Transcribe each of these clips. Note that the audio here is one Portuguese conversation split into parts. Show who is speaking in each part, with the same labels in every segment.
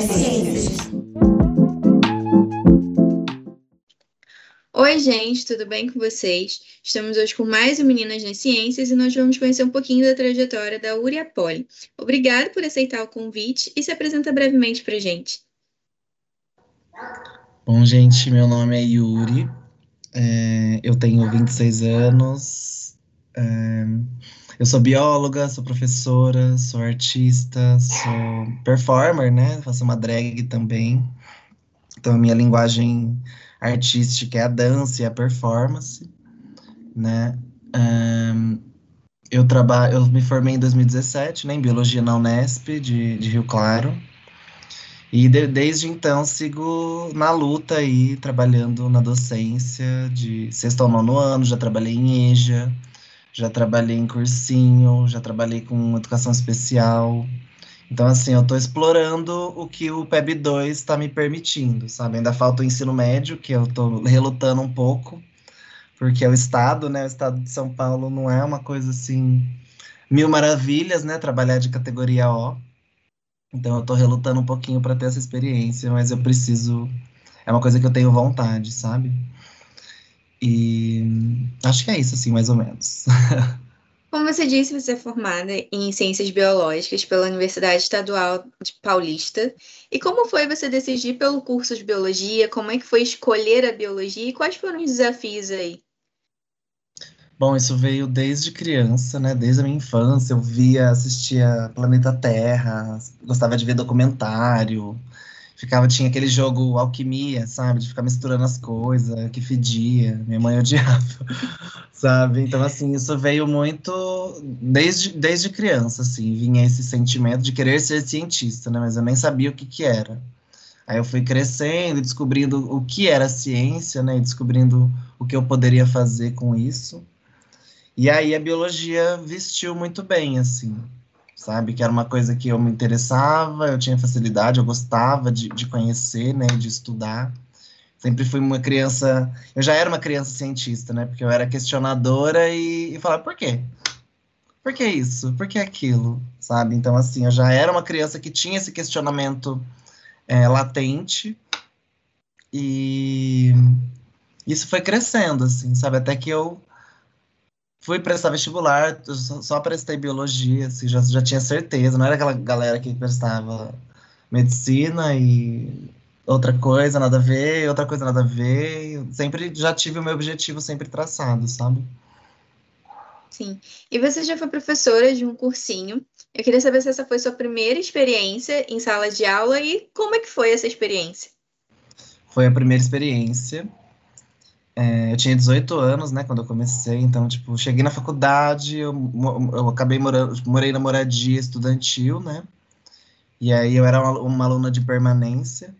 Speaker 1: Ciências.
Speaker 2: Oi, gente, tudo bem com vocês? Estamos hoje com mais um Meninas nas Ciências e nós vamos conhecer um pouquinho da trajetória da Uri Poli. Obrigada por aceitar o convite e se apresenta brevemente para gente.
Speaker 3: Bom, gente, meu nome é Yuri, é, eu tenho 26 anos, é, eu sou bióloga, sou professora, sou artista, sou performer, né? Faço uma drag também. Então, a minha linguagem artística é a dança e a performance, né? Um, eu trabalho, eu me formei em 2017, né, em biologia na Unesp de, de Rio Claro. E de, desde então sigo na luta aí, trabalhando na docência de sexto ao nono ano, já trabalhei em EJA, já trabalhei em cursinho, já trabalhei com educação especial. Então, assim, eu estou explorando o que o PEB 2 está me permitindo, sabe? Ainda falta o ensino médio, que eu estou relutando um pouco, porque o Estado, né? O Estado de São Paulo não é uma coisa assim, mil maravilhas, né? Trabalhar de categoria O. Então, eu estou relutando um pouquinho para ter essa experiência, mas eu preciso. É uma coisa que eu tenho vontade, sabe? E acho que é isso, assim, mais ou menos.
Speaker 2: Como você disse, você é formada em Ciências Biológicas pela Universidade Estadual de Paulista. E como foi você decidir pelo curso de Biologia? Como é que foi escolher a Biologia e quais foram os desafios aí?
Speaker 3: Bom, isso veio desde criança, né? Desde a minha infância. Eu via, assistia Planeta Terra, gostava de ver documentário, ficava, tinha aquele jogo alquimia, sabe? De ficar misturando as coisas, que fedia, minha mãe odiava, sabe? Então, assim, isso veio muito desde, desde criança, assim, vinha esse sentimento de querer ser cientista, né? Mas eu nem sabia o que que era. Aí eu fui crescendo descobrindo o que era ciência, né? Descobrindo o que eu poderia fazer com isso. E aí a biologia vestiu muito bem, assim, sabe? Que era uma coisa que eu me interessava, eu tinha facilidade, eu gostava de, de conhecer, né, de estudar. Sempre fui uma criança, eu já era uma criança cientista, né? Porque eu era questionadora e, e falava, por quê? Por que isso? Por que aquilo? Sabe? Então, assim, eu já era uma criança que tinha esse questionamento é, latente e isso foi crescendo, assim, sabe? Até que eu fui prestar vestibular, só prestei biologia, assim, já, já tinha certeza, não era aquela galera que prestava medicina e outra coisa nada a ver, outra coisa nada a ver, sempre já tive o meu objetivo sempre traçado, sabe?
Speaker 2: Sim. E você já foi professora de um cursinho. Eu queria saber se essa foi sua primeira experiência em sala de aula e como é que foi essa experiência?
Speaker 3: Foi a primeira experiência. É, eu tinha 18 anos, né, quando eu comecei, então, tipo, cheguei na faculdade, eu, eu acabei morando, morei na moradia estudantil, né, e aí eu era uma, uma aluna de permanência,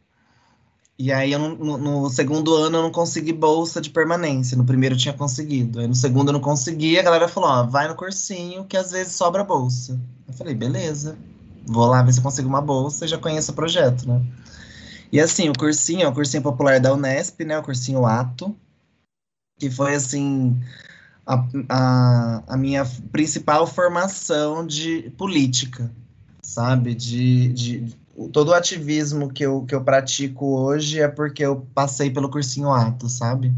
Speaker 3: e aí eu no, no, segundo ano eu não consegui bolsa de permanência, no primeiro eu tinha conseguido, aí no segundo eu não consegui, a galera falou, ó, vai no cursinho que às vezes sobra bolsa. Eu falei, beleza, vou lá ver se eu consigo uma bolsa e já conheço o projeto, né. E assim, o cursinho é o cursinho popular da Unesp, né, o cursinho Ato, que foi assim a, a, a, minha principal formação de política, sabe? De, de, todo o ativismo que eu, que eu pratico hoje é porque eu passei pelo cursinho Ato, sabe?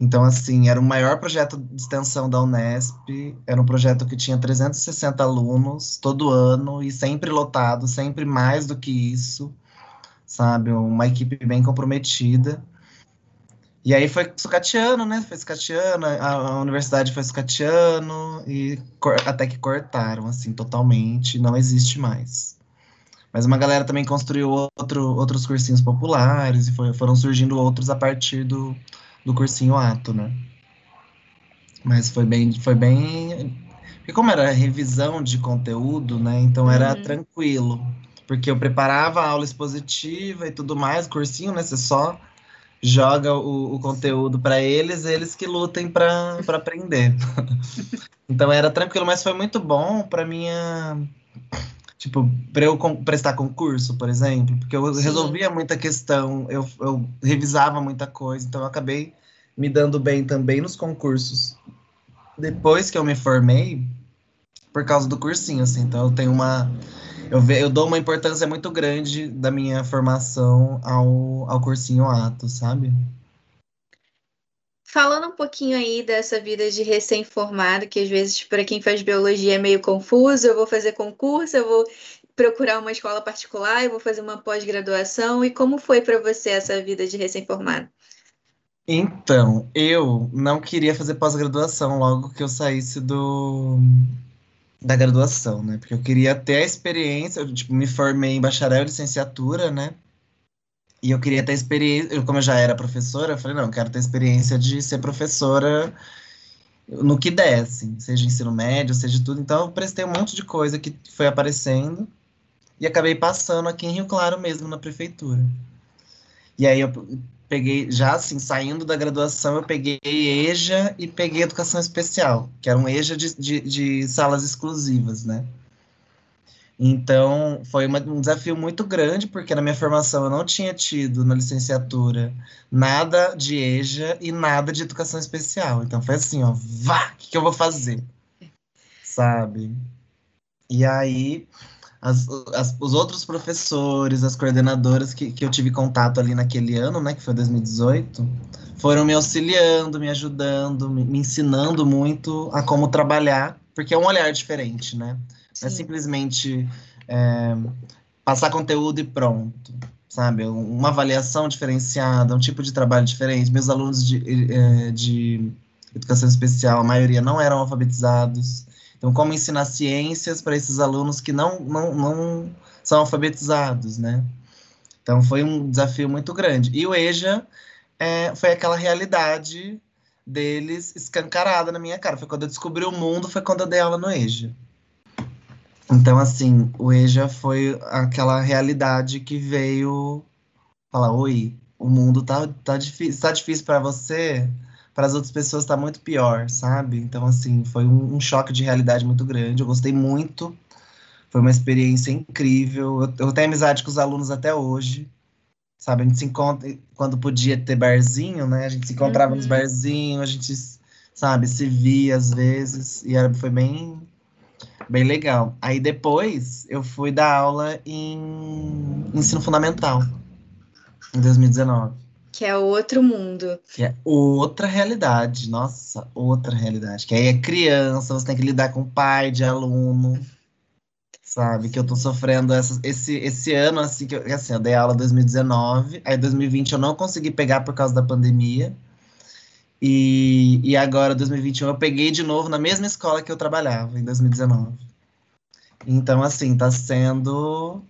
Speaker 3: Então, assim, era o maior projeto de extensão da Unesp, era um projeto que tinha 360 alunos todo ano e sempre lotado, sempre mais do que isso, sabe? Uma equipe bem comprometida. E aí foi sucateando, né? Foi sucateando, a, universidade foi sucateando, e até que cortaram, assim, totalmente, não existe mais. Mas uma galera também construiu outro, outros cursinhos populares, e foi, foram surgindo outros a partir do, do cursinho Ato, né? Mas foi bem, foi bem... Porque como era revisão de conteúdo, né? Então era uhum. tranquilo. Porque eu preparava a aula expositiva e tudo mais, cursinho, né? Você só joga o, o conteúdo para eles, eles que lutem para aprender. então era tranquilo, mas foi muito bom para minha tipo, para eu prestar concurso, por exemplo, porque eu Sim. resolvia muita questão, eu, eu revisava muita coisa, então eu acabei me dando bem também nos concursos. Depois que eu me formei, por causa do cursinho, assim. Então eu tenho uma. Eu, ve, eu dou uma importância muito grande da minha formação ao, ao cursinho ato, sabe?
Speaker 2: Falando um pouquinho aí dessa vida de recém-formado, que às vezes para quem faz biologia é meio confuso, eu vou fazer concurso, eu vou procurar uma escola particular, eu vou fazer uma pós-graduação, e como foi para você essa vida de recém-formado?
Speaker 3: Então, eu não queria fazer pós-graduação logo que eu saísse do da graduação, né? Porque eu queria ter a experiência, eu tipo, me formei em bacharel e licenciatura, né? E eu queria ter experiência, como eu já era professora, eu falei, não, eu quero ter experiência de ser professora no que der, assim, seja ensino médio, seja tudo. Então eu prestei um monte de coisa que foi aparecendo e acabei passando aqui em Rio Claro mesmo, na prefeitura. E aí eu peguei, já assim, saindo da graduação, eu peguei EJA e peguei Educação Especial, que era um EJA de, de, de salas exclusivas, né? Então, foi uma, um desafio muito grande, porque na minha formação eu não tinha tido na licenciatura nada de EJA e nada de educação especial. Então, foi assim, ó, vá, o que, que eu vou fazer? Sabe? E aí, as, as, os outros professores, as coordenadoras que, que eu tive contato ali naquele ano, né, que foi 2018, foram me auxiliando, me ajudando, me, me ensinando muito a como trabalhar, porque é um olhar diferente, né? Não é simplesmente é, passar conteúdo e pronto, sabe? Uma avaliação diferenciada, um tipo de trabalho diferente. Meus alunos de, é, de educação especial, a maioria não eram alfabetizados. Então, como ensinar ciências para esses alunos que não, não, não são alfabetizados, né? Então, foi um desafio muito grande. E o EJA é, foi aquela realidade deles escancarada na minha cara. Foi quando eu descobri o mundo, foi quando eu dei aula no EJA. Então, assim, o EJA foi aquela realidade que veio falar: oi, o mundo tá, tá difícil, tá difícil para você, para as outras pessoas tá muito pior, sabe? Então, assim, foi um, um, choque de realidade muito grande. Eu gostei muito, foi uma experiência incrível. Eu, eu tenho amizade com os alunos até hoje, sabe? A gente se encontra quando podia ter barzinho, né? A gente se encontrava uhum. nos barzinhos, a gente, sabe, se via às vezes, e era, foi bem Bem legal. Aí depois eu fui dar aula em ensino fundamental, em 2019.
Speaker 2: Que é outro mundo.
Speaker 3: Que é outra realidade. Nossa, outra realidade. Que aí é criança, você tem que lidar com pai de aluno. Sabe? Que eu tô sofrendo essa, esse, esse ano, assim, que eu, assim, eu dei aula em 2019, aí 2020 eu não consegui pegar por causa da pandemia. E, e agora, 2021, eu peguei de novo na mesma escola que eu trabalhava, em 2019. Então, assim, tá sendo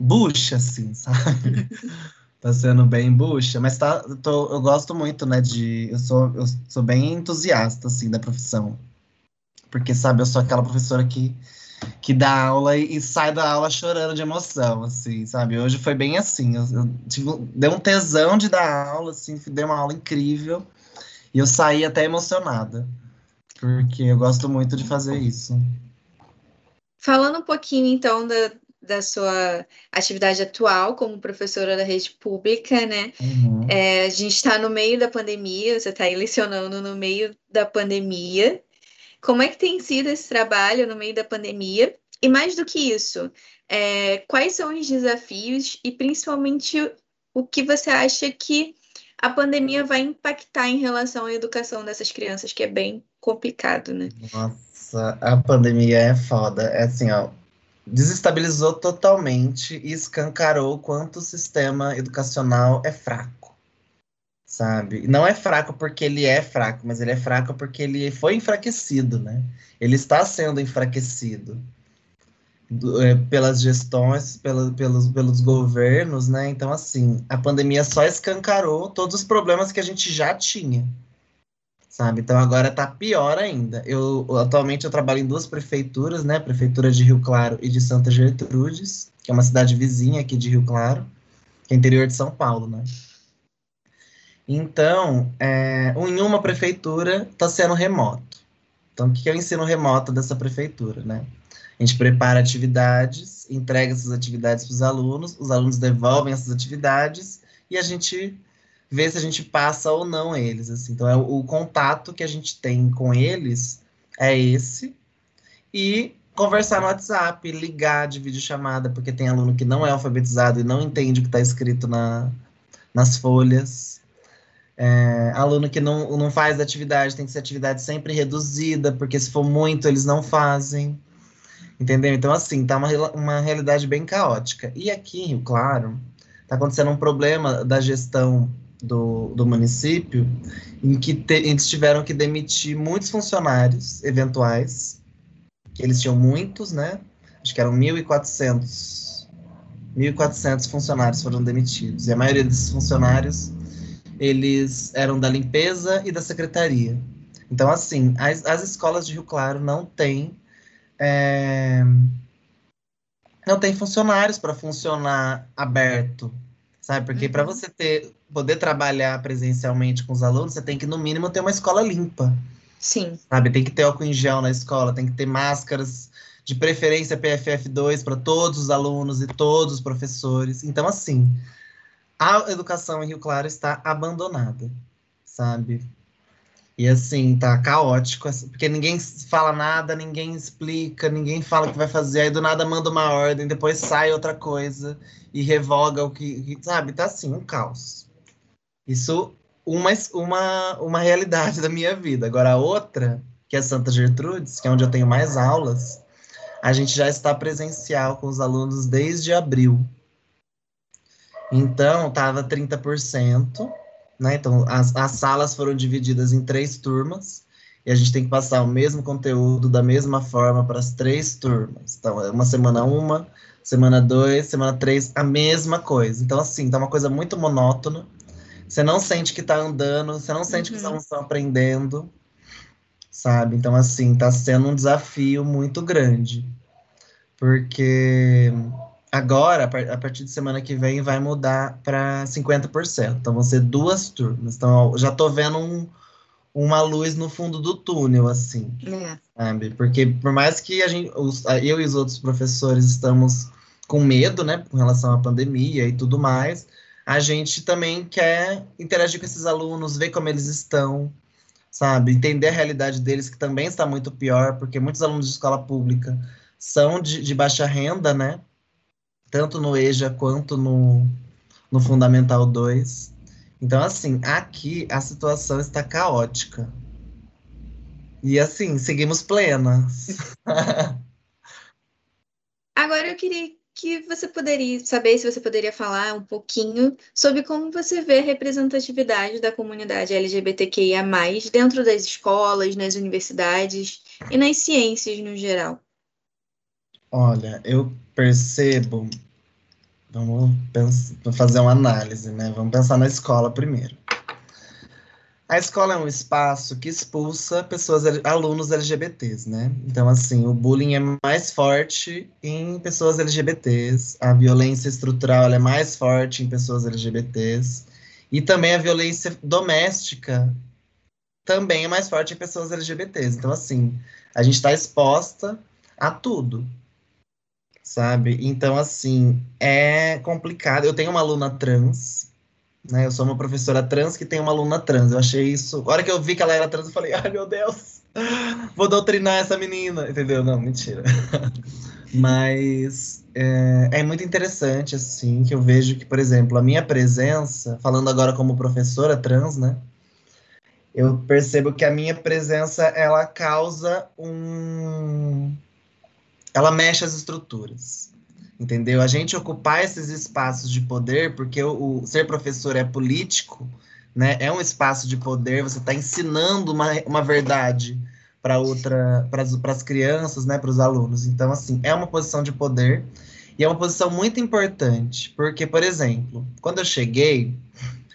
Speaker 3: bucha, assim, sabe? tá sendo bem bucha, mas tá, tô, eu gosto muito, né, de, eu sou, eu sou bem entusiasta, assim, da profissão, porque, sabe, eu sou aquela professora que, que dá aula e, e sai da aula chorando de emoção, assim, sabe, hoje foi bem assim, eu, eu tive, deu um tesão de dar aula, assim, dei uma aula incrível, e eu saí até emocionada, porque eu gosto muito de fazer isso.
Speaker 2: Falando um pouquinho, então, da, da sua atividade atual como professora da rede pública, né? Uhum. É, a gente está no meio da pandemia, você está aí lecionando no meio da pandemia. Como é que tem sido esse trabalho no meio da pandemia? E mais do que isso, é, quais são os desafios e principalmente o que você acha que a pandemia vai impactar em relação à educação dessas crianças, que é bem complicado, né?
Speaker 3: Nossa, a pandemia é foda. É assim, ó, desestabilizou totalmente e escancarou quanto o sistema educacional é fraco. Sabe? Não é fraco porque ele é fraco, mas ele é fraco porque ele foi enfraquecido, né? Ele está sendo enfraquecido. É, pelas gestões, pela, pelos, pelos governos, né? Então, assim, a pandemia só escancarou todos os problemas que a gente já tinha, sabe? Então, agora tá pior ainda. Eu, atualmente, eu trabalho em duas prefeituras, né? Prefeitura de Rio Claro e de Santa Gertrudes, que é uma cidade vizinha aqui de Rio Claro, que é interior de São Paulo, né? Então, é, em uma prefeitura está sendo remoto. Então, o que é o ensino remoto dessa prefeitura, né? A gente prepara atividades, entrega essas atividades para os alunos, os alunos devolvem essas atividades e a gente vê se a gente passa ou não eles. Assim. Então, é o, o contato que a gente tem com eles é esse. e conversar no WhatsApp, ligar de videochamada, porque tem aluno que não é alfabetizado e não entende o que está escrito na, nas folhas. É, aluno que não, não faz atividade, tem que ser atividade sempre reduzida, porque se for muito, eles não fazem. Entendeu? Então, assim, tá uma, uma realidade bem caótica. E aqui Claro, tá acontecendo um problema da gestão do, do município, em que te, eles tiveram que demitir muitos funcionários eventuais, que eles tinham muitos, né? Acho que eram 1.400. 1.400 funcionários foram demitidos. E a maioria desses funcionários, eles eram da limpeza e da secretaria. Então, assim, as, as escolas de Rio Claro não têm é, não tem funcionários para funcionar aberto, sabe? Porque uhum. para você ter poder trabalhar presencialmente com os alunos, você tem que no mínimo ter uma escola limpa.
Speaker 2: Sim.
Speaker 3: Sabe? Tem que ter álcool em gel na escola, tem que ter máscaras de preferência PFF2 para todos os alunos e todos os professores. Então, assim, a educação em Rio Claro está abandonada, sabe? E assim, tá caótico, assim, porque ninguém fala nada, ninguém explica, ninguém fala o que vai fazer, aí do nada manda uma ordem, depois sai outra coisa e revoga o que, sabe? Tá assim, um caos. Isso, uma, uma, uma realidade da minha vida. Agora, a outra, que é Santa Gertrudes, que é onde eu tenho mais aulas, a gente já está presencial com os alunos desde abril. Então, tava 30%, né? Então, as, as salas foram divididas em três turmas e a gente tem que passar o mesmo conteúdo da mesma forma para as três turmas. Então, é uma semana uma, semana dois, semana três, a mesma coisa. Então, assim, tá uma coisa muito monótona. Você não sente que tá andando, você não sente uhum. que os uhum. alunos estão aprendendo, sabe? Então, assim, tá sendo um desafio muito grande. Porque Agora, a partir de semana que vem, vai mudar para 50%. Então, vão ser duas turmas. Então, já estou vendo um, uma luz no fundo do túnel, assim. É. Sabe? Porque, por mais que a gente, os, eu e os outros professores estamos com medo, né, com relação à pandemia e tudo mais, a gente também quer interagir com esses alunos, ver como eles estão, sabe? Entender a realidade deles, que também está muito pior, porque muitos alunos de escola pública são de, de baixa renda, né? tanto no EJA quanto no, no Fundamental 2. Então, assim, aqui a situação está caótica. E assim, seguimos plenas.
Speaker 2: Agora eu queria que você poderia saber se você poderia falar um pouquinho sobre como você vê a representatividade da comunidade LGBTQIA+, dentro das escolas, nas universidades e nas ciências no geral.
Speaker 3: Olha, eu percebo. Vamos pensar, fazer uma análise, né? Vamos pensar na escola primeiro. A escola é um espaço que expulsa pessoas, alunos LGBTs, né? Então, assim, o bullying é mais forte em pessoas LGBTs, a violência estrutural é mais forte em pessoas LGBTs, e também a violência doméstica também é mais forte em pessoas LGBTs. Então, assim, a gente está exposta a tudo sabe? Então, assim, é complicado. Eu tenho uma aluna trans, né? Eu sou uma professora trans que tem uma aluna trans. Eu achei isso. A hora que eu vi que ela era trans, eu falei, ai meu Deus, vou doutrinar essa menina, entendeu? Não, mentira. Mas é, é, muito interessante, assim, que eu vejo que, por exemplo, a minha presença, falando agora como professora trans, né? Eu percebo que a minha presença, ela causa um ela mexe as estruturas. Entendeu? A gente ocupar esses espaços de poder, porque o, o ser professor é político, né? É um espaço de poder, você está ensinando uma, uma verdade para outra, para as crianças, né, para os alunos. Então, assim, é uma posição de poder e é uma posição muito importante, porque, por exemplo, quando eu cheguei,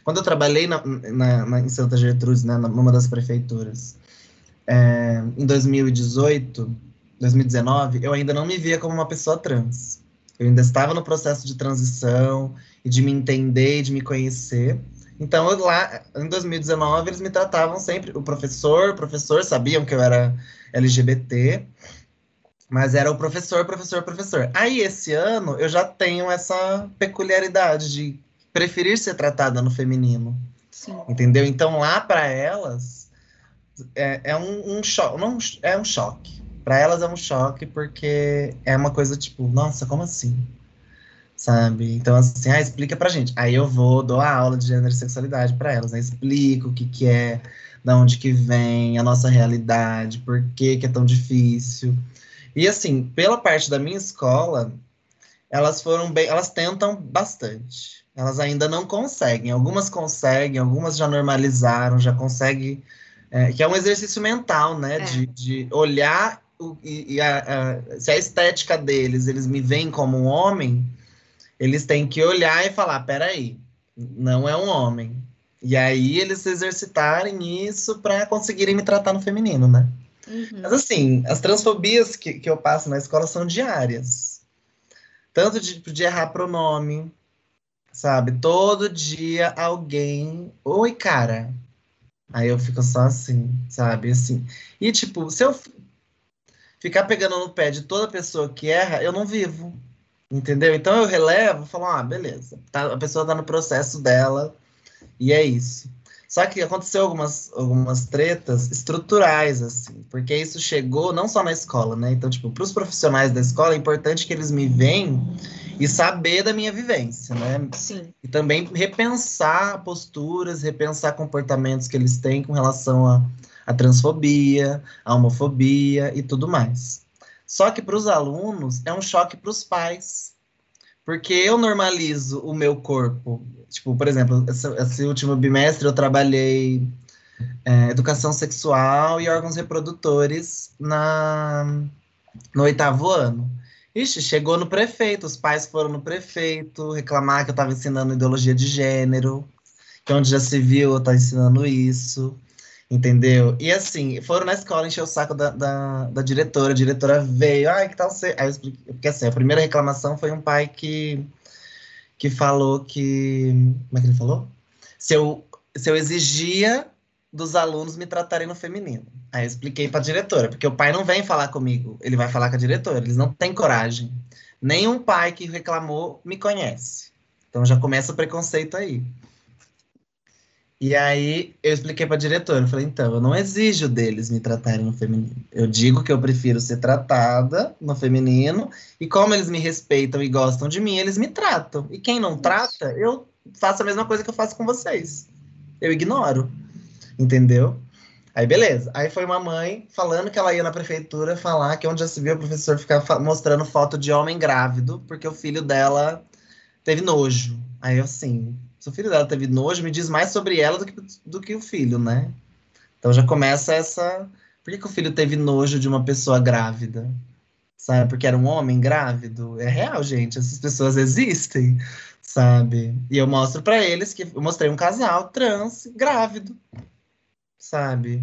Speaker 3: quando eu trabalhei na, na, na em Santa Gertrudes, né, numa das prefeituras, é, em 2018 2019, eu ainda não me via como uma pessoa trans. Eu ainda estava no processo de transição e de me entender e de me conhecer. Então, eu, lá em 2019, eles me tratavam sempre, o professor, o professor, sabiam que eu era LGBT, mas era o professor, professor, professor. Aí, esse ano, eu já tenho essa peculiaridade de preferir ser tratada no feminino. Sim. Entendeu? Então, lá para elas, é, é um, um choque, não, é um choque Para elas é um choque porque é uma coisa tipo, nossa, como assim? Sabe? Então, assim, ah, explica pra gente. Aí eu vou, dou a aula de gênero e sexualidade para elas, né? Explico o que, que é, da onde que vem, a nossa realidade, por que, que é tão difícil. E assim, pela parte da minha escola, elas foram bem, elas tentam bastante. Elas ainda não conseguem. Algumas conseguem, algumas já normalizaram, já conseguem. É, que é um exercício mental, né? É. De, de olhar o, e, e a, a, se a estética deles, eles me veem como um homem, eles têm que olhar e falar: peraí, não é um homem. E aí eles se exercitarem isso para conseguirem me tratar no feminino, né? Uhum. Mas assim, as transfobias que, que eu passo na escola são diárias. Tanto de, de errar pronome, sabe? Todo dia alguém. Oi, cara. Aí eu fico só assim, sabe? Assim. E tipo, se eu ficar pegando no pé de toda pessoa que erra, eu não vivo. Entendeu? Então eu relevo, falo, ah, beleza. Tá, a pessoa tá no processo dela e é isso. Só que aconteceu algumas, algumas tretas estruturais, assim, porque isso chegou não só na escola, né? Então, tipo, para os profissionais da escola é importante que eles me vejam e saber da minha vivência, né?
Speaker 2: Sim.
Speaker 3: E também repensar posturas, repensar comportamentos que eles têm com relação a, a transfobia, a homofobia e tudo mais. Só que para os alunos é um choque para os pais, porque eu normalizo o meu corpo. Tipo, por exemplo, esse, esse último bimestre eu trabalhei é, educação sexual e órgãos reprodutores na, no oitavo ano. Ixi, chegou no prefeito, os pais foram no prefeito reclamar que eu estava ensinando ideologia de gênero, que onde já se viu eu estar ensinando isso. Entendeu? E assim, foram na escola encher o saco da, da, da diretora. A diretora veio, ai, que tal você. Aí eu expliquei, porque assim, a primeira reclamação foi um pai que, que falou que. Como é que ele falou? Se eu, se eu exigia dos alunos me tratarem no feminino. Aí eu expliquei para a diretora, porque o pai não vem falar comigo, ele vai falar com a diretora, eles não têm coragem. Nenhum pai que reclamou me conhece. Então já começa o preconceito aí. E aí eu expliquei para a diretora, eu falei, então, eu não exijo deles me tratarem no feminino. Eu digo que eu prefiro ser tratada no feminino, e como eles me respeitam e gostam de mim, eles me tratam. E quem não trata, eu faço a mesma coisa que eu faço com vocês. Eu ignoro. Entendeu? Aí beleza. Aí foi uma mãe falando que ela ia na prefeitura falar que onde já se viu o professor ficar mostrando foto de homem grávido, porque o filho dela teve nojo. Aí eu assim, se o filho dela teve nojo, me diz mais sobre ela do que, do que o filho, né? Então já começa essa. Por que, que o filho teve nojo de uma pessoa grávida? Sabe? Porque era um homem grávido? É real, gente. Essas pessoas existem, sabe? E eu mostro para eles que eu mostrei um casal trans grávido, sabe?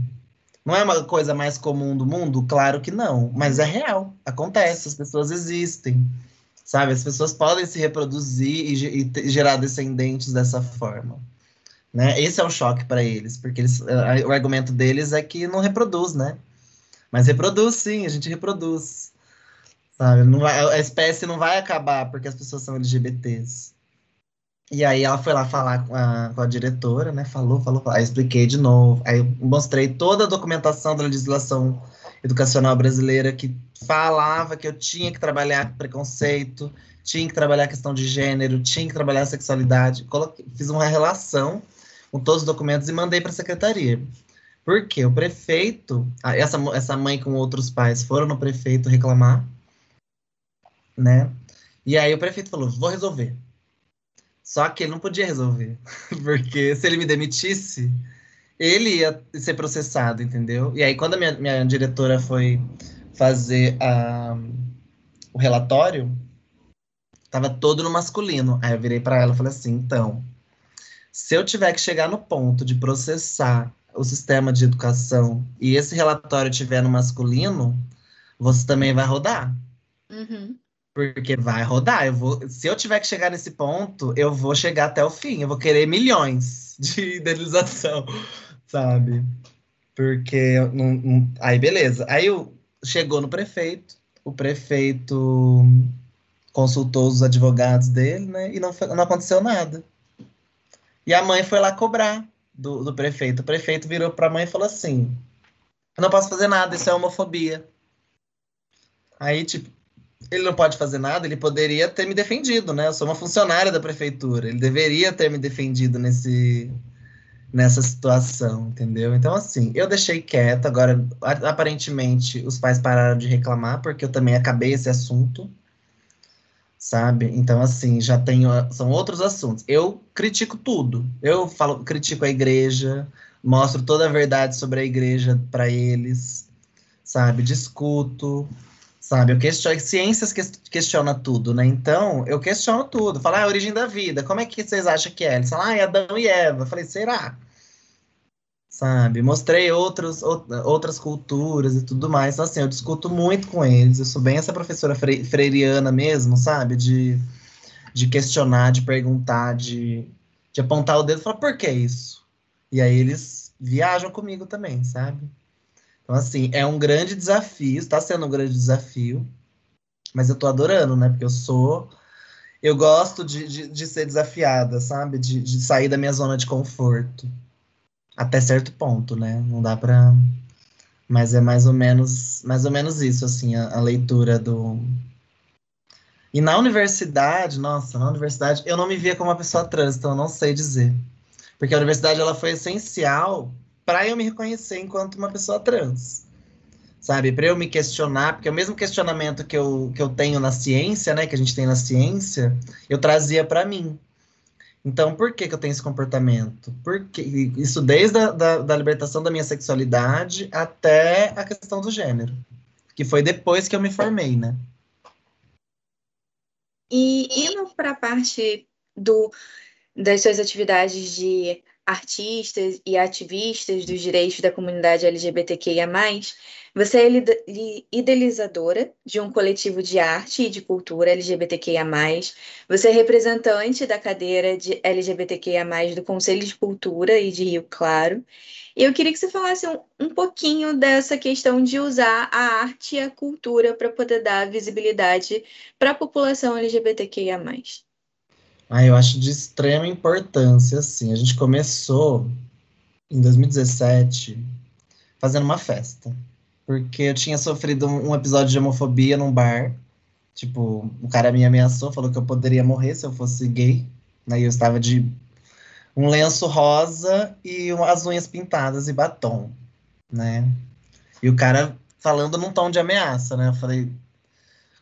Speaker 3: Não é uma coisa mais comum do mundo? Claro que não, mas é real. Acontece, as pessoas existem sabe? As pessoas podem se reproduzir e, e gerar descendentes dessa forma. Né? Esse é o choque para eles, porque eles, o argumento deles é que não reproduz, né? Mas reproduz sim, a gente reproduz. Sabe? Não vai, a espécie não vai acabar porque as pessoas são LGBTs. E aí ela foi lá falar com a, com a diretora, né? Falou, falou, falou. Aí expliquei de novo. Aí mostrei toda a documentação da legislação educacional brasileira que falava que eu tinha que trabalhar preconceito, tinha que trabalhar questão de gênero, tinha que trabalhar sexualidade. Coloquei, fiz uma relação com todos os documentos e mandei para a secretaria. Porque o prefeito, essa, essa mãe com outros pais foram no prefeito reclamar, né? E aí o prefeito falou: vou resolver. Só que ele não podia resolver, porque se ele me demitisse, ele ia ser processado, entendeu? E aí, quando a minha, minha diretora foi fazer a, o relatório, tava todo no masculino. Aí eu virei para ela e falei assim: então, se eu tiver que chegar no ponto de processar o sistema de educação e esse relatório tiver no masculino, você também vai rodar.
Speaker 2: Uhum.
Speaker 3: Porque vai rodar. Eu vou, se eu tiver que chegar nesse ponto, eu vou chegar até o fim. Eu vou querer milhões de indenização sabe? Porque não, não, aí beleza. Aí chegou no prefeito, o prefeito consultou os advogados dele, né? E não, foi, não aconteceu nada. E a mãe foi lá cobrar do, do prefeito. O prefeito virou para a mãe e falou assim: Eu não posso fazer nada, isso é homofobia. Aí, tipo, ele não pode fazer nada, ele poderia ter me defendido, né? Eu sou uma funcionária da prefeitura, ele deveria ter me defendido nesse, nessa situação, entendeu? Então, assim, eu deixei quieto. Agora, aparentemente, os pais pararam de reclamar, porque eu também acabei esse assunto, sabe? Então, assim, já tenho. São outros assuntos. Eu critico tudo. Eu falo, critico a igreja, mostro toda a verdade sobre a igreja para eles, sabe? Discuto. Sabe, eu questiono, ciências questiona tudo, né? Então, eu questiono tudo. Falo, ah, a origem da vida, como é que vocês acham que é? Eles falam, ah, é Adão e Eva. Eu falei, será? Sabe, mostrei outros, outras culturas e tudo mais. Então, assim, eu discuto muito com eles. Eu sou bem essa professora fre freiriana mesmo, sabe? De, de questionar, de perguntar, de, de apontar o dedo e falar, por que isso? E aí eles viajam comigo também, sabe? Então, assim, é um grande desafio, está sendo um grande desafio, mas eu tô adorando, né? Porque eu sou. Eu gosto de, de, de ser desafiada, sabe? De, de sair da minha zona de conforto. Até certo ponto, né? Não dá pra. Mas é mais ou menos, mais ou menos isso, assim, a, a leitura do. E na universidade, nossa, na universidade, eu não me via como uma pessoa trans, então eu não sei dizer. Porque a universidade ela foi essencial para eu me reconhecer enquanto uma pessoa trans. Sabe, para eu me questionar, porque o mesmo questionamento que eu, que eu tenho na ciência, né, que a gente tem na ciência, eu trazia para mim. Então, por que, que eu tenho esse comportamento? Porque isso desde a da, da libertação da minha sexualidade até a questão do gênero, que foi depois que eu me formei, né?
Speaker 2: E indo para a parte do, das suas atividades de artistas e ativistas dos direitos da comunidade LGBTQIA+, você é idealizadora de um coletivo de arte e de cultura LGBTQIA+, você é representante da cadeira de LGBTQIA+, do Conselho de Cultura e de Rio Claro, e eu queria que você falasse um, um pouquinho dessa questão de usar a arte e a cultura para poder dar visibilidade para a população LGBTQIA+.
Speaker 3: Ah, eu acho de extrema importância, assim. A gente começou em 2017 fazendo uma festa. Porque eu tinha sofrido um episódio de homofobia num bar. Tipo, o cara me ameaçou, falou que eu poderia morrer se eu fosse gay. Aí eu estava de um lenço rosa e as unhas pintadas e batom, né? E o cara falando num tom de ameaça, né? Eu falei,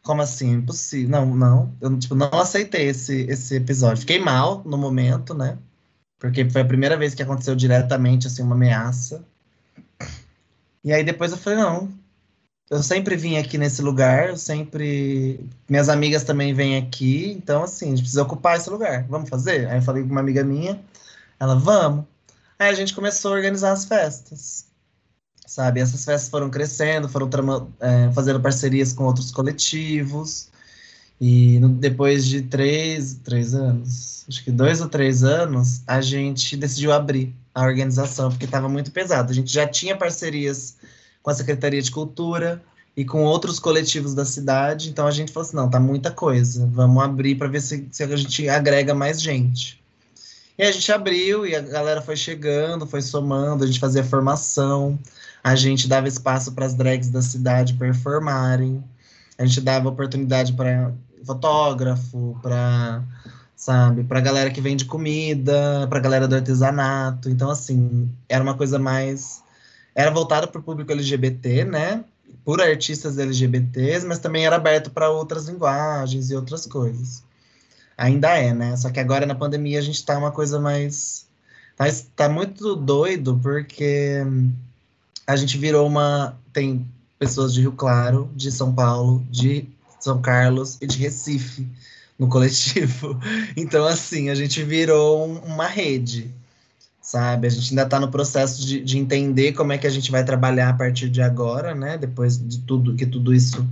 Speaker 3: como assim? Impossível. Não, não. Eu tipo, não aceitei esse, esse episódio. Fiquei mal no momento, né? Porque foi a primeira vez que aconteceu diretamente, assim, uma ameaça. E aí depois eu falei, não. Eu sempre vim aqui nesse lugar, eu sempre. Minhas amigas também vêm aqui, então, assim, a gente precisa ocupar esse lugar. Vamos fazer? Aí eu falei com uma amiga minha, ela, vamos. Aí a gente começou a organizar as festas sabe? Essas festas foram crescendo, foram é, fazendo parcerias com outros coletivos. E no, depois de três, três anos, acho que dois ou três anos, a gente decidiu abrir a organização, porque estava muito pesado. A gente já tinha parcerias com a Secretaria de Cultura e com outros coletivos da cidade, então a gente falou assim: não, tá muita coisa, vamos abrir para ver se, se a gente agrega mais gente. E a gente abriu e a galera foi chegando, foi somando, a gente fazia formação, a gente dava espaço para as drags da cidade performarem. A gente dava oportunidade para fotógrafo, para sabe, para galera que vende comida, para galera do artesanato. Então assim, era uma coisa mais era voltada para o público LGBT, né? Por artistas LGBTs, mas também era aberto para outras linguagens e outras coisas. Ainda é, né? Só que agora na pandemia a gente tá uma coisa mais. Tá, tá muito doido, porque a gente virou uma. Tem pessoas de Rio Claro, de São Paulo, de São Carlos e de Recife no coletivo. Então, assim, a gente virou uma rede, sabe? A gente ainda está no processo de, de, entender como é que a gente vai trabalhar a partir de agora, né? Depois de tudo que tudo isso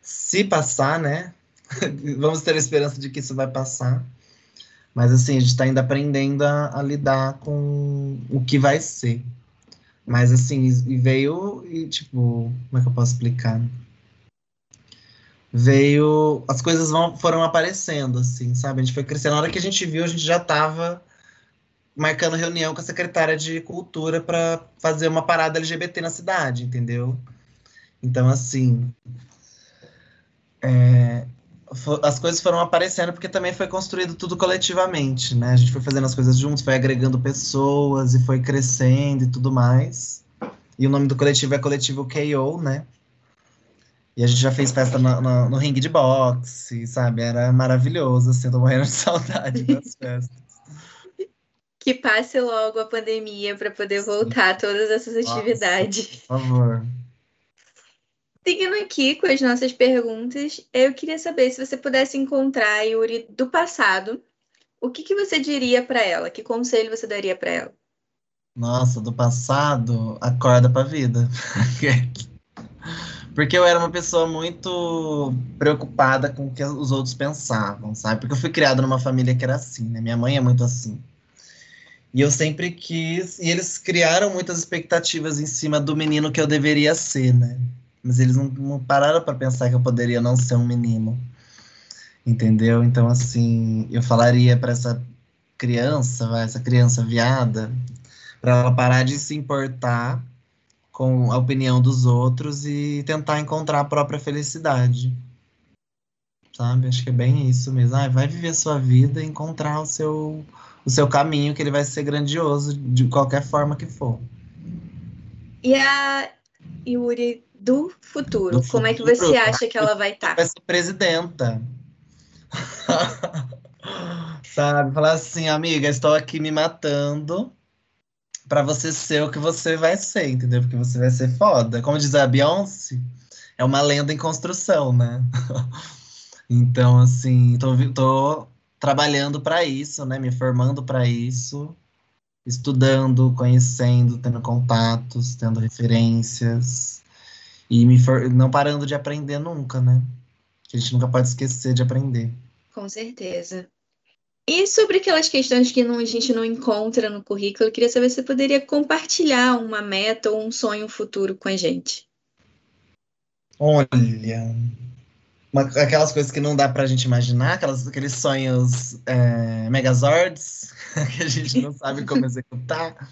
Speaker 3: se passar, né? Vamos ter a esperança de que isso vai passar. Mas assim, a gente está ainda aprendendo a, a lidar com o que vai ser. Mas assim, veio e tipo, como é que eu posso explicar? Veio, as coisas vão, foram aparecendo, assim, sabe? A gente foi crescendo. Na hora que a gente viu, a gente já estava marcando reunião com a secretária de cultura para fazer uma parada LGBT na cidade, entendeu? Então, assim, é, as coisas foram aparecendo porque também foi construído tudo coletivamente, né? A gente foi fazendo as coisas juntos, foi agregando pessoas e foi crescendo e tudo mais. E o nome do coletivo é Coletivo KO, né? E a gente já fez festa no, no, no ringue de boxe, sabe? Era maravilhoso, assim, tô morrendo de saudade das festas.
Speaker 2: Que passe logo a pandemia para poder voltar a todas essas atividades.
Speaker 3: Nossa, por favor.
Speaker 2: Seguindo aqui com as nossas perguntas, eu queria saber se você pudesse encontrar a Yuri do passado, o que, que você diria para ela? Que conselho você daria para ela?
Speaker 3: Nossa, do passado, acorda pra vida. Porque eu era uma pessoa muito preocupada com o que os outros pensavam, sabe? Porque eu fui criado numa família que era assim, né? Minha mãe é muito assim. E eu sempre quis. E eles criaram muitas expectativas em cima do menino que eu deveria ser, né? Mas eles não, não pararam para pensar que eu poderia não ser um menino. Entendeu? Então, assim, eu falaria para essa criança, essa criança viada, para ela parar de se importar com a opinião dos outros e tentar encontrar a própria felicidade. Sabe? Acho que é bem isso mesmo. Ah, vai viver sua vida e encontrar o seu, o seu caminho, que ele vai ser grandioso de qualquer forma que for.
Speaker 2: E a Yuri do futuro. Do Como futuro, é que você acha que ela vai estar? Tá?
Speaker 3: Vai ser presidenta. Sabe? Falar assim, amiga, estou aqui me matando para você ser o que você vai ser, entendeu? Porque você vai ser foda. Como diz a Beyoncé, é uma lenda em construção, né? então, assim, tô, tô trabalhando para isso, né? Me formando para isso, estudando, conhecendo, tendo contatos, tendo referências e me for... não parando de aprender nunca, né? Que a gente nunca pode esquecer de aprender.
Speaker 2: Com certeza. E sobre aquelas questões que não, a gente não encontra no currículo, eu queria saber se você poderia compartilhar uma meta ou um sonho futuro com a gente.
Speaker 3: Olha, uma, aquelas coisas que não dá pra gente imaginar, aquelas, aqueles sonhos é, megazords, que a gente não sabe como executar.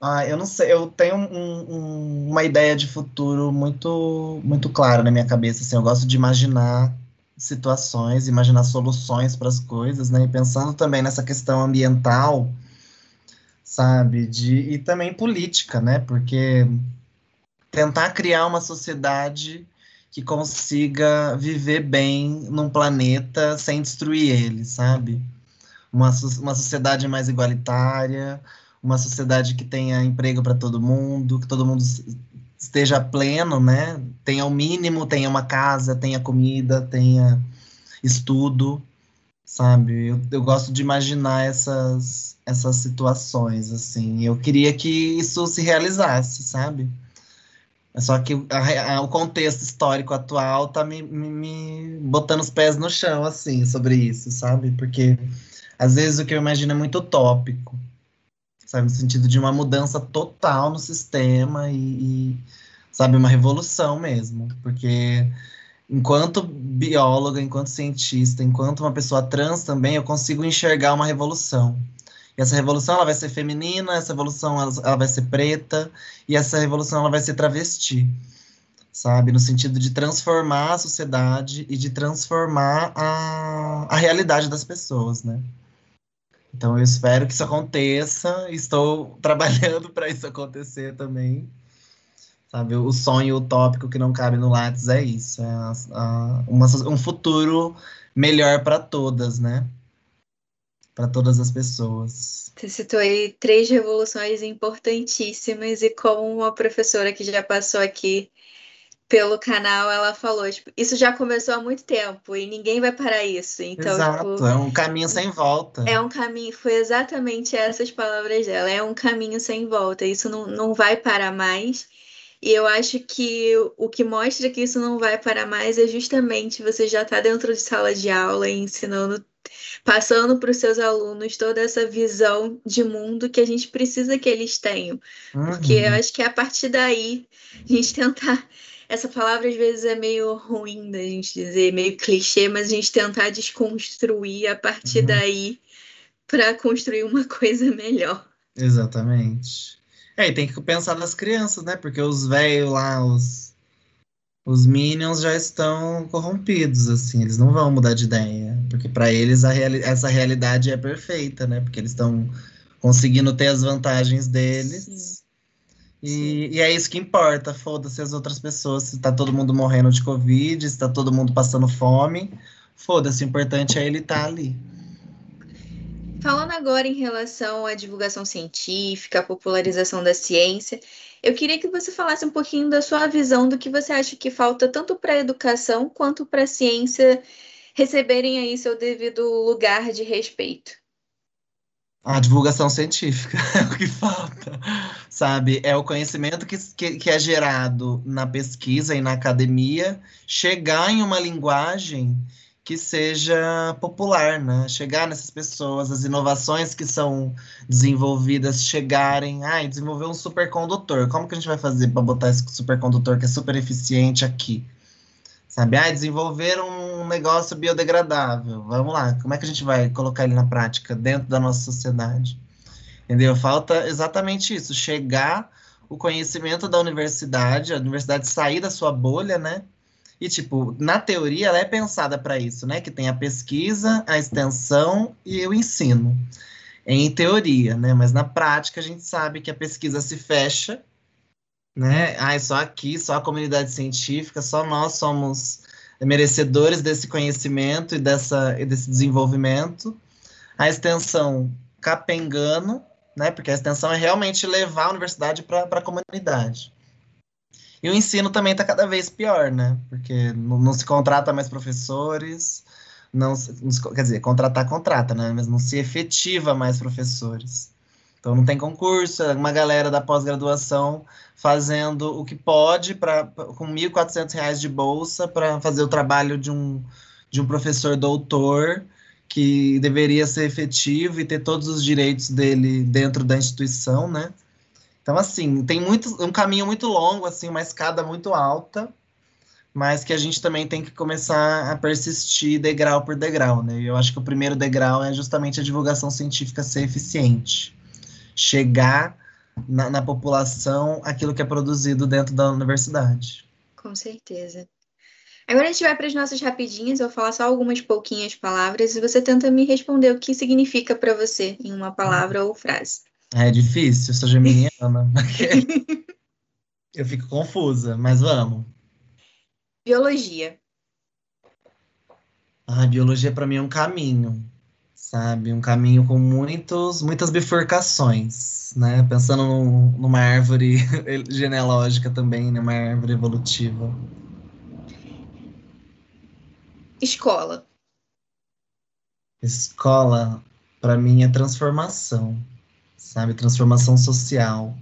Speaker 3: Ah, eu não sei, eu tenho um, um, uma ideia de futuro muito, muito clara na minha cabeça, assim, eu gosto de imaginar situações, imaginar soluções para as coisas, né, e pensando também nessa questão ambiental, sabe, de, e também política, né, porque tentar criar uma sociedade que consiga viver bem num planeta sem destruir ele, sabe, uma, uma sociedade mais igualitária, uma sociedade que tenha emprego para todo mundo, que todo mundo esteja pleno, né? Tenha o mínimo, tenha uma casa, tenha comida, tenha estudo, sabe? Eu, eu gosto de imaginar essas, essas situações, assim. Eu queria que isso se realizasse, sabe? Só que a, a, o contexto histórico atual tá me, me, me, botando os pés no chão, assim, sobre isso, sabe? Porque às vezes o que eu imagino é muito utópico sabe? No sentido de uma mudança total no sistema e, e sabe, uma revolução mesmo, porque enquanto bióloga, enquanto cientista, enquanto uma pessoa trans também, eu consigo enxergar uma revolução. E essa revolução ela vai ser feminina, essa revolução ela, ela vai ser preta e essa revolução ela vai ser travesti, sabe, no sentido de transformar a sociedade e de transformar a, a realidade das pessoas, né? Então eu espero que isso aconteça. Estou trabalhando para isso acontecer também. Sabe, o sonho utópico que não cabe no Lattes é isso, é a, a, uma, um futuro melhor para todas, né? Para todas as pessoas.
Speaker 2: Você citou aí três revoluções importantíssimas e como uma professora que já passou aqui pelo canal, ela falou, tipo, isso já começou há muito tempo e ninguém vai parar isso. Então,
Speaker 3: Exato,
Speaker 2: tipo,
Speaker 3: é um caminho sem volta.
Speaker 2: É um caminho, foi exatamente essas palavras dela, é um caminho sem volta, isso não, não vai parar mais. E eu acho que o que mostra que isso não vai parar mais é justamente você já estar tá dentro de sala de aula ensinando, passando para os seus alunos toda essa visão de mundo que a gente precisa que eles tenham. Uhum. Porque eu acho que é a partir daí a gente tentar essa palavra às vezes é meio ruim da gente dizer, meio clichê, mas a gente tentar desconstruir a partir uhum. daí para construir uma coisa melhor.
Speaker 3: Exatamente. É, e tem que pensar nas crianças, né? Porque os velhos lá, os, os Minions já estão corrompidos, assim, eles não vão mudar de ideia, porque para eles reali essa realidade é perfeita, né? Porque eles estão conseguindo ter as vantagens deles. E, e, é isso que importa, foda-se as outras pessoas, se tá todo mundo morrendo de Covid, se tá todo mundo passando fome, foda-se, o importante é ele estar tá ali.
Speaker 2: Falando agora em relação à divulgação científica, à popularização da ciência, eu queria que você falasse um pouquinho da sua visão do que você acha que falta tanto para a educação quanto para a ciência receberem aí seu devido lugar de respeito.
Speaker 3: A divulgação científica é o que falta, sabe? É o conhecimento que, que, que, é gerado na pesquisa e na academia chegar em uma linguagem que seja popular, né? Chegar nessas pessoas, as inovações que são desenvolvidas chegarem. Ai, ah, desenvolver um supercondutor. Como que a gente vai fazer para botar esse supercondutor que é super eficiente aqui? Sabe? Ah, desenvolver um negócio biodegradável. Vamos lá, como é que a gente vai colocar ele na prática dentro da nossa sociedade? Entendeu? Falta exatamente isso, chegar o conhecimento da universidade, a universidade sair da sua bolha, né? E, tipo, na teoria, ela é pensada para isso, né? Que tem a pesquisa, a extensão e o ensino. Em teoria, né? Mas na prática, a gente sabe que a pesquisa se fecha, né? Ah, só aqui, só a comunidade científica, só nós somos merecedores desse conhecimento e, dessa, e desse desenvolvimento. A extensão capengando, né? Porque a extensão é realmente levar a universidade para a comunidade. E o ensino também está cada vez pior, né? Porque não, não, se contrata mais professores, não, não quer dizer, contratar contrata, né? Mas não se efetiva mais professores. Então não tem concurso, é uma galera da pós-graduação fazendo o que pode pra, com R$ 1.400 de bolsa para fazer o trabalho de um, de um professor doutor que deveria ser efetivo e ter todos os direitos dele dentro da instituição, né? Então, assim, tem muito, um caminho muito longo, assim, uma escada muito alta, mas que a gente também tem que começar a persistir degrau por degrau, né? Eu acho que o primeiro degrau é justamente a divulgação científica ser eficiente. Chegar na, na população aquilo que é produzido dentro da universidade.
Speaker 2: Com certeza. Agora a gente vai para as nossas rapidinhas, eu vou falar só algumas pouquinhas palavras e você tenta me responder o que significa para você em uma palavra ou frase.
Speaker 3: É difícil, eu sou geminiana. eu fico confusa, mas vamos.
Speaker 2: Biologia.
Speaker 3: Ah, biologia para mim é um caminho, sabe? Um caminho com muitos, muitas bifurcações, né? Pensando no, numa árvore genealógica também, numa né? árvore evolutiva.
Speaker 2: Escola.
Speaker 3: Escola, para mim, é transformação sabe? Transformação social.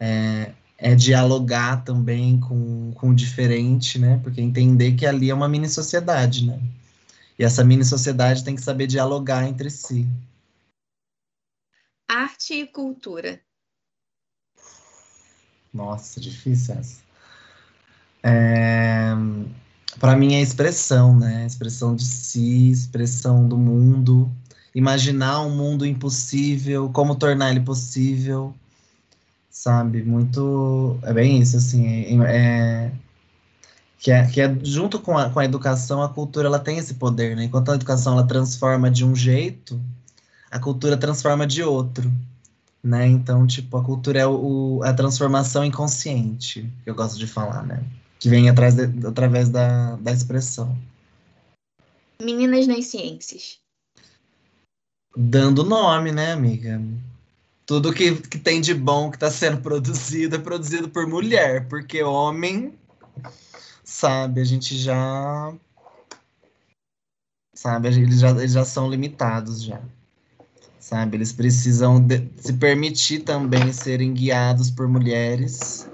Speaker 3: É, é dialogar também com, com o diferente, né? Porque entender que ali é uma mini sociedade, né? E essa mini sociedade tem que saber dialogar entre si.
Speaker 2: Arte e cultura.
Speaker 3: Nossa, difícil essa. É, para mim é expressão, né? Expressão de si, expressão do mundo, imaginar um mundo impossível, como tornar ele possível, sabe? Muito. É bem isso, assim. É, é, que, é, que é junto com a, com a educação, a cultura ela tem esse poder, né? Enquanto a educação ela transforma de um jeito, a cultura transforma de outro. Né? Então, tipo, a cultura é o, a transformação inconsciente, que eu gosto de falar, né? Que vem atrás de, através da, da expressão.
Speaker 2: Meninas nas ciências
Speaker 3: dando nome, né, amiga? Tudo que, que tem de bom que está sendo produzido é produzido por mulher, porque homem, sabe, a gente já. Sabe, eles já, eles já são limitados já. Sabe, eles precisam de, se permitir também serem guiados por mulheres.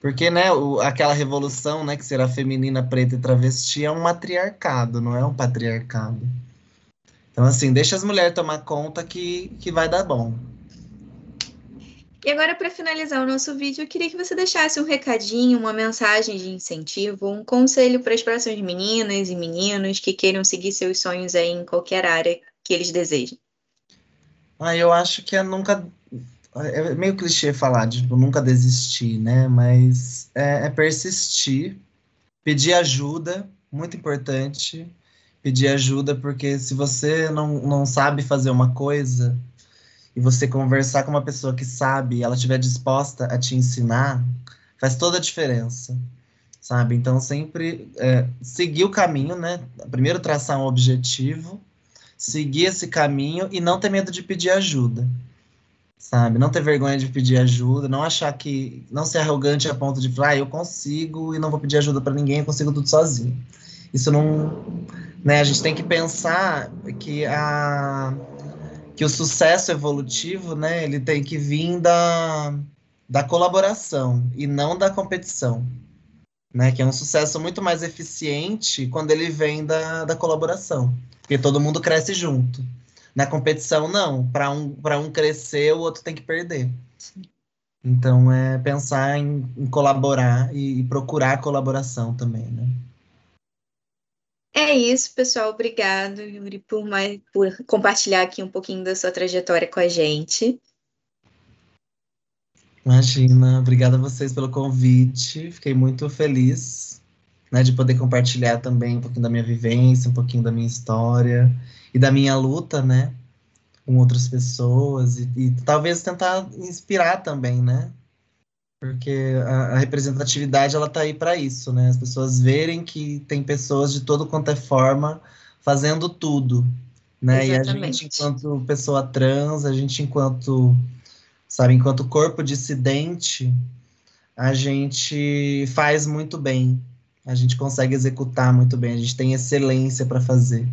Speaker 3: Porque, né, o, aquela revolução, né, que será feminina, preta e travesti é um matriarcado, não é um patriarcado. Então, assim, deixa as mulheres tomar conta que, que vai dar bom.
Speaker 2: E agora, para finalizar o nosso vídeo, eu queria que você deixasse um recadinho, uma mensagem de incentivo, um conselho para as próximas meninas e meninos que queiram seguir seus sonhos aí em qualquer área que eles desejem.
Speaker 3: Ah, eu acho que é nunca. É meio clichê falar tipo, nunca desistir, né? Mas é, é persistir, Pedir ajuda, muito importante. Pedir ajuda, porque se você não, não sabe fazer uma coisa e você conversar com uma pessoa que sabe, ela estiver disposta a te ensinar, faz toda a diferença, sabe? Então, sempre é, seguir o caminho, né? Primeiro, traçar um objetivo, seguir esse caminho e não ter medo de pedir ajuda sabe? Não ter vergonha de pedir ajuda, não achar que. não ser arrogante a ponto de falar, ah, eu consigo e não vou pedir ajuda para ninguém, eu consigo tudo sozinho. Isso não. Né, a gente tem que pensar que, a, que o sucesso evolutivo, né, ele tem que vir da, da colaboração e não da competição. Né, que é um sucesso muito mais eficiente quando ele vem da, da colaboração, porque todo mundo cresce junto. Na competição, não. Para um, um crescer, o outro tem que perder. Então, é pensar em, em colaborar e, e, procurar colaboração também, né?
Speaker 2: É isso, pessoal. Obrigado, Yuri, por, mais, por compartilhar aqui um pouquinho da sua trajetória com a gente.
Speaker 3: Imagina, obrigada a vocês pelo convite. Fiquei muito feliz né, de poder compartilhar também um pouquinho da minha vivência, um pouquinho da minha história e da minha luta, né, com outras pessoas e, e talvez tentar inspirar também, né? Porque a, a representatividade ela tá aí para isso, né? As pessoas verem que tem pessoas de todo quanto é forma fazendo tudo, né? Exatamente. E a gente enquanto pessoa trans, a gente enquanto sabe, enquanto corpo dissidente, a gente faz muito bem. A gente consegue executar muito bem, a gente tem excelência para fazer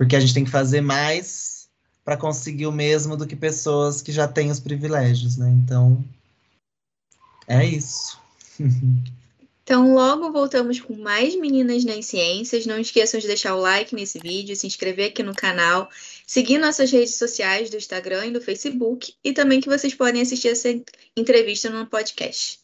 Speaker 3: porque a gente tem que fazer mais para conseguir o mesmo do que pessoas que já têm os privilégios, né? Então, é isso.
Speaker 2: Então, logo voltamos com mais Meninas nas Ciências. Não esqueçam de deixar o like nesse vídeo, se inscrever aqui no canal, seguir nossas redes sociais do Instagram e do Facebook, e também que vocês podem assistir essa entrevista no podcast.